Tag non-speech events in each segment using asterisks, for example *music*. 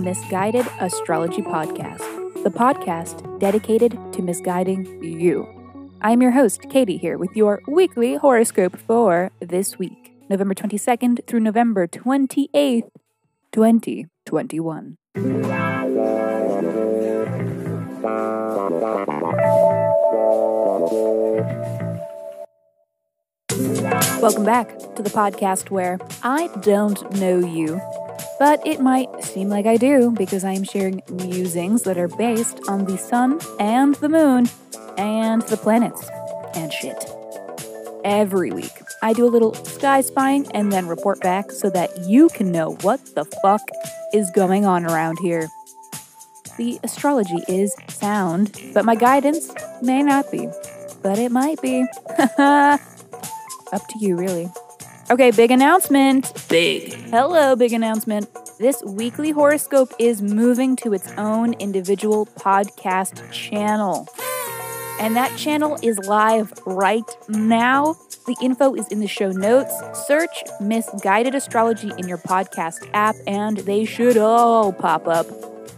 Miss Guided Astrology Podcast, the podcast dedicated to misguiding you. I'm your host, Katie, here with your weekly horoscope for this week, November 22nd through November 28th, 2021. Welcome back to the podcast where I don't know you, but it might seem like I do because I am sharing musings that are based on the sun and the moon and the planets and shit. Every week, I do a little sky spying and then report back so that you can know what the fuck is going on around here. The astrology is sound, but my guidance may not be. But it might be. *laughs* Up to you, really. Okay, big announcement. Big. Hello, big announcement. This weekly horoscope is moving to its own individual podcast channel. And that channel is live right now. The info is in the show notes. Search Miss Guided Astrology in your podcast app, and they should all pop up.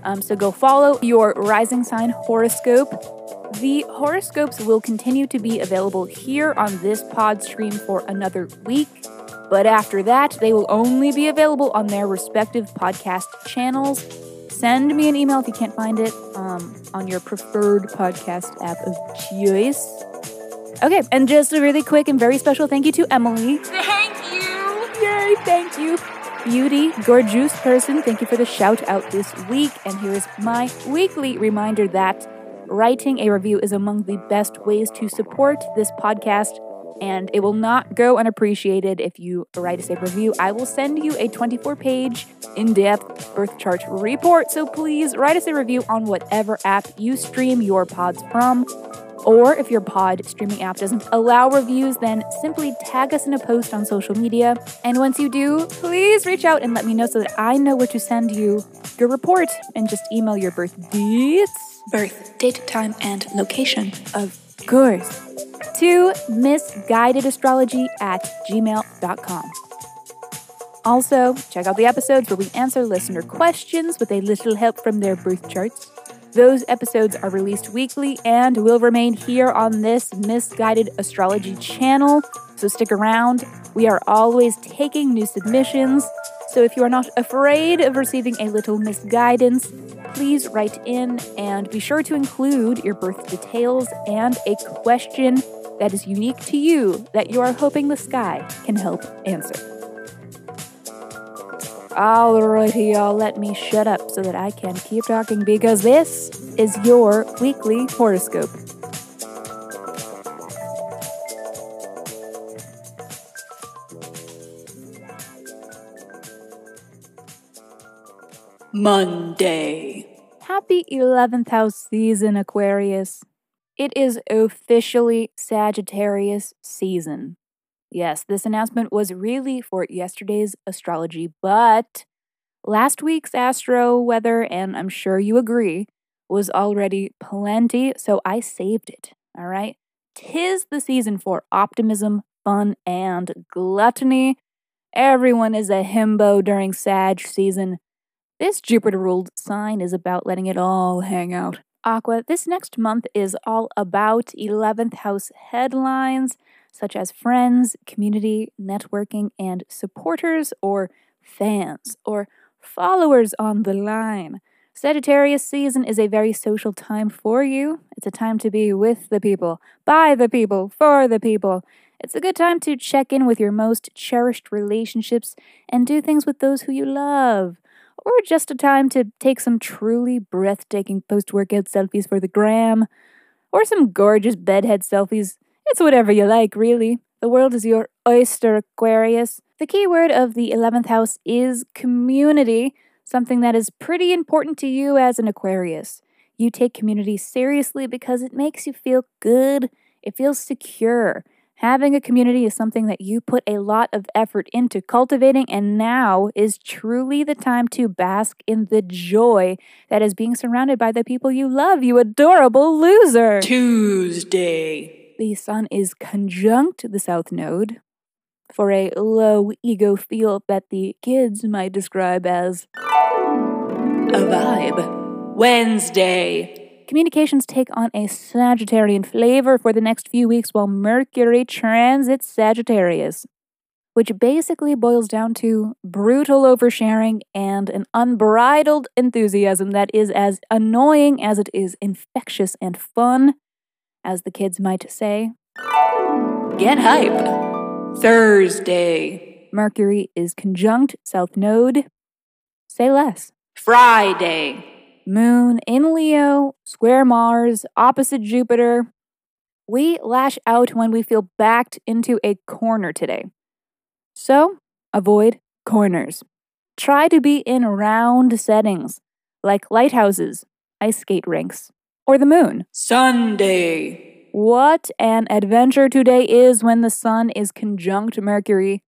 Um, so go follow your rising sign horoscope the horoscopes will continue to be available here on this pod stream for another week, but after that, they will only be available on their respective podcast channels. Send me an email if you can't find it um, on your preferred podcast app of choice. Okay, and just a really quick and very special thank you to Emily. Thank you! Yay, thank you. Beauty, gorgeous person, thank you for the shout out this week. And here is my weekly reminder that writing a review is among the best ways to support this podcast, and it will not go unappreciated if you write a review. I will send you a 24 page, in depth birth chart report, so please write us a review on whatever app you stream your pods from. Or if your pod streaming app doesn't allow reviews, then simply tag us in a post on social media. And once you do, please reach out and let me know so that I know where to send you your report and just email your birth dates birth, date, time, and location, of course, to missguidedastrology at gmail.com. Also, check out the episodes where we answer listener questions with a little help from their birth charts. Those episodes are released weekly and will remain here on this Miss Guided Astrology channel, so stick around. We are always taking new submissions, so if you are not afraid of receiving a little misguidance, please write in and be sure to include your birth details and a question that is unique to you that you are hoping the sky can help answer. Alrighty, y'all, let me shut up so that I can keep talking because this is your weekly horoscope. Monday. Happy 11th house season, Aquarius. It is officially Sagittarius season. Yes, this announcement was really for yesterday's astrology, but last week's astro weather, and I'm sure you agree, was already plenty, so I saved it. All right? Tis the season for optimism, fun, and gluttony. Everyone is a himbo during Sag season. This Jupiter ruled sign is about letting it all hang out. Aqua, this next month is all about 11th house headlines such as friends, community, networking, and supporters or fans or followers on the line. Sagittarius season is a very social time for you. It's a time to be with the people, by the people, for the people. It's a good time to check in with your most cherished relationships and do things with those who you love or just a time to take some truly breathtaking post workout selfies for the gram, or some gorgeous bedhead selfies. It's whatever you like, really. The world is your oyster, Aquarius. The key word of the 11th house is community, something that is pretty important to you as an Aquarius. You take community seriously because it makes you feel good, it feels secure, Having a community is something that you put a lot of effort into cultivating, and now is truly the time to bask in the joy that is being surrounded by the people you love, you adorable loser. Tuesday. The sun is conjunct the south node for a low ego feel that the kids might describe as a vibe. Wednesday. Communications take on a Sagittarian flavor for the next few weeks while Mercury transits Sagittarius, which basically boils down to brutal oversharing and an unbridled enthusiasm that is as annoying as it is infectious and fun, as the kids might say. Get hype. Thursday. Mercury is conjunct South Node. Say less. Friday. Moon in Leo, square Mars, opposite Jupiter. We lash out when we feel backed into a corner today. So, avoid corners. Try to be in round settings, like lighthouses, ice skate rinks, or the moon. Sunday. What an adventure today is when the sun is conjunct Mercury.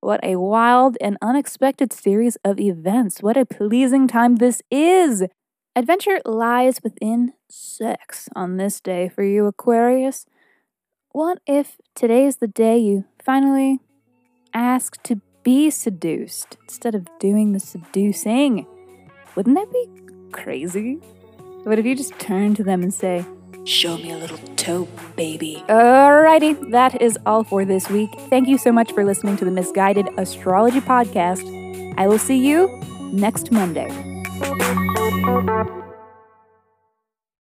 What a wild and unexpected series of events. What a pleasing time this is. Adventure lies within sex on this day for you, Aquarius. What if today is the day you finally ask to be seduced instead of doing the seducing? Wouldn't that be crazy? What if you just turn to them and say, Show me a little toe, baby. Alrighty, that is all for this week. Thank you so much for listening to the Miss Guided Astrology Podcast. I will see you next Monday. Thank you.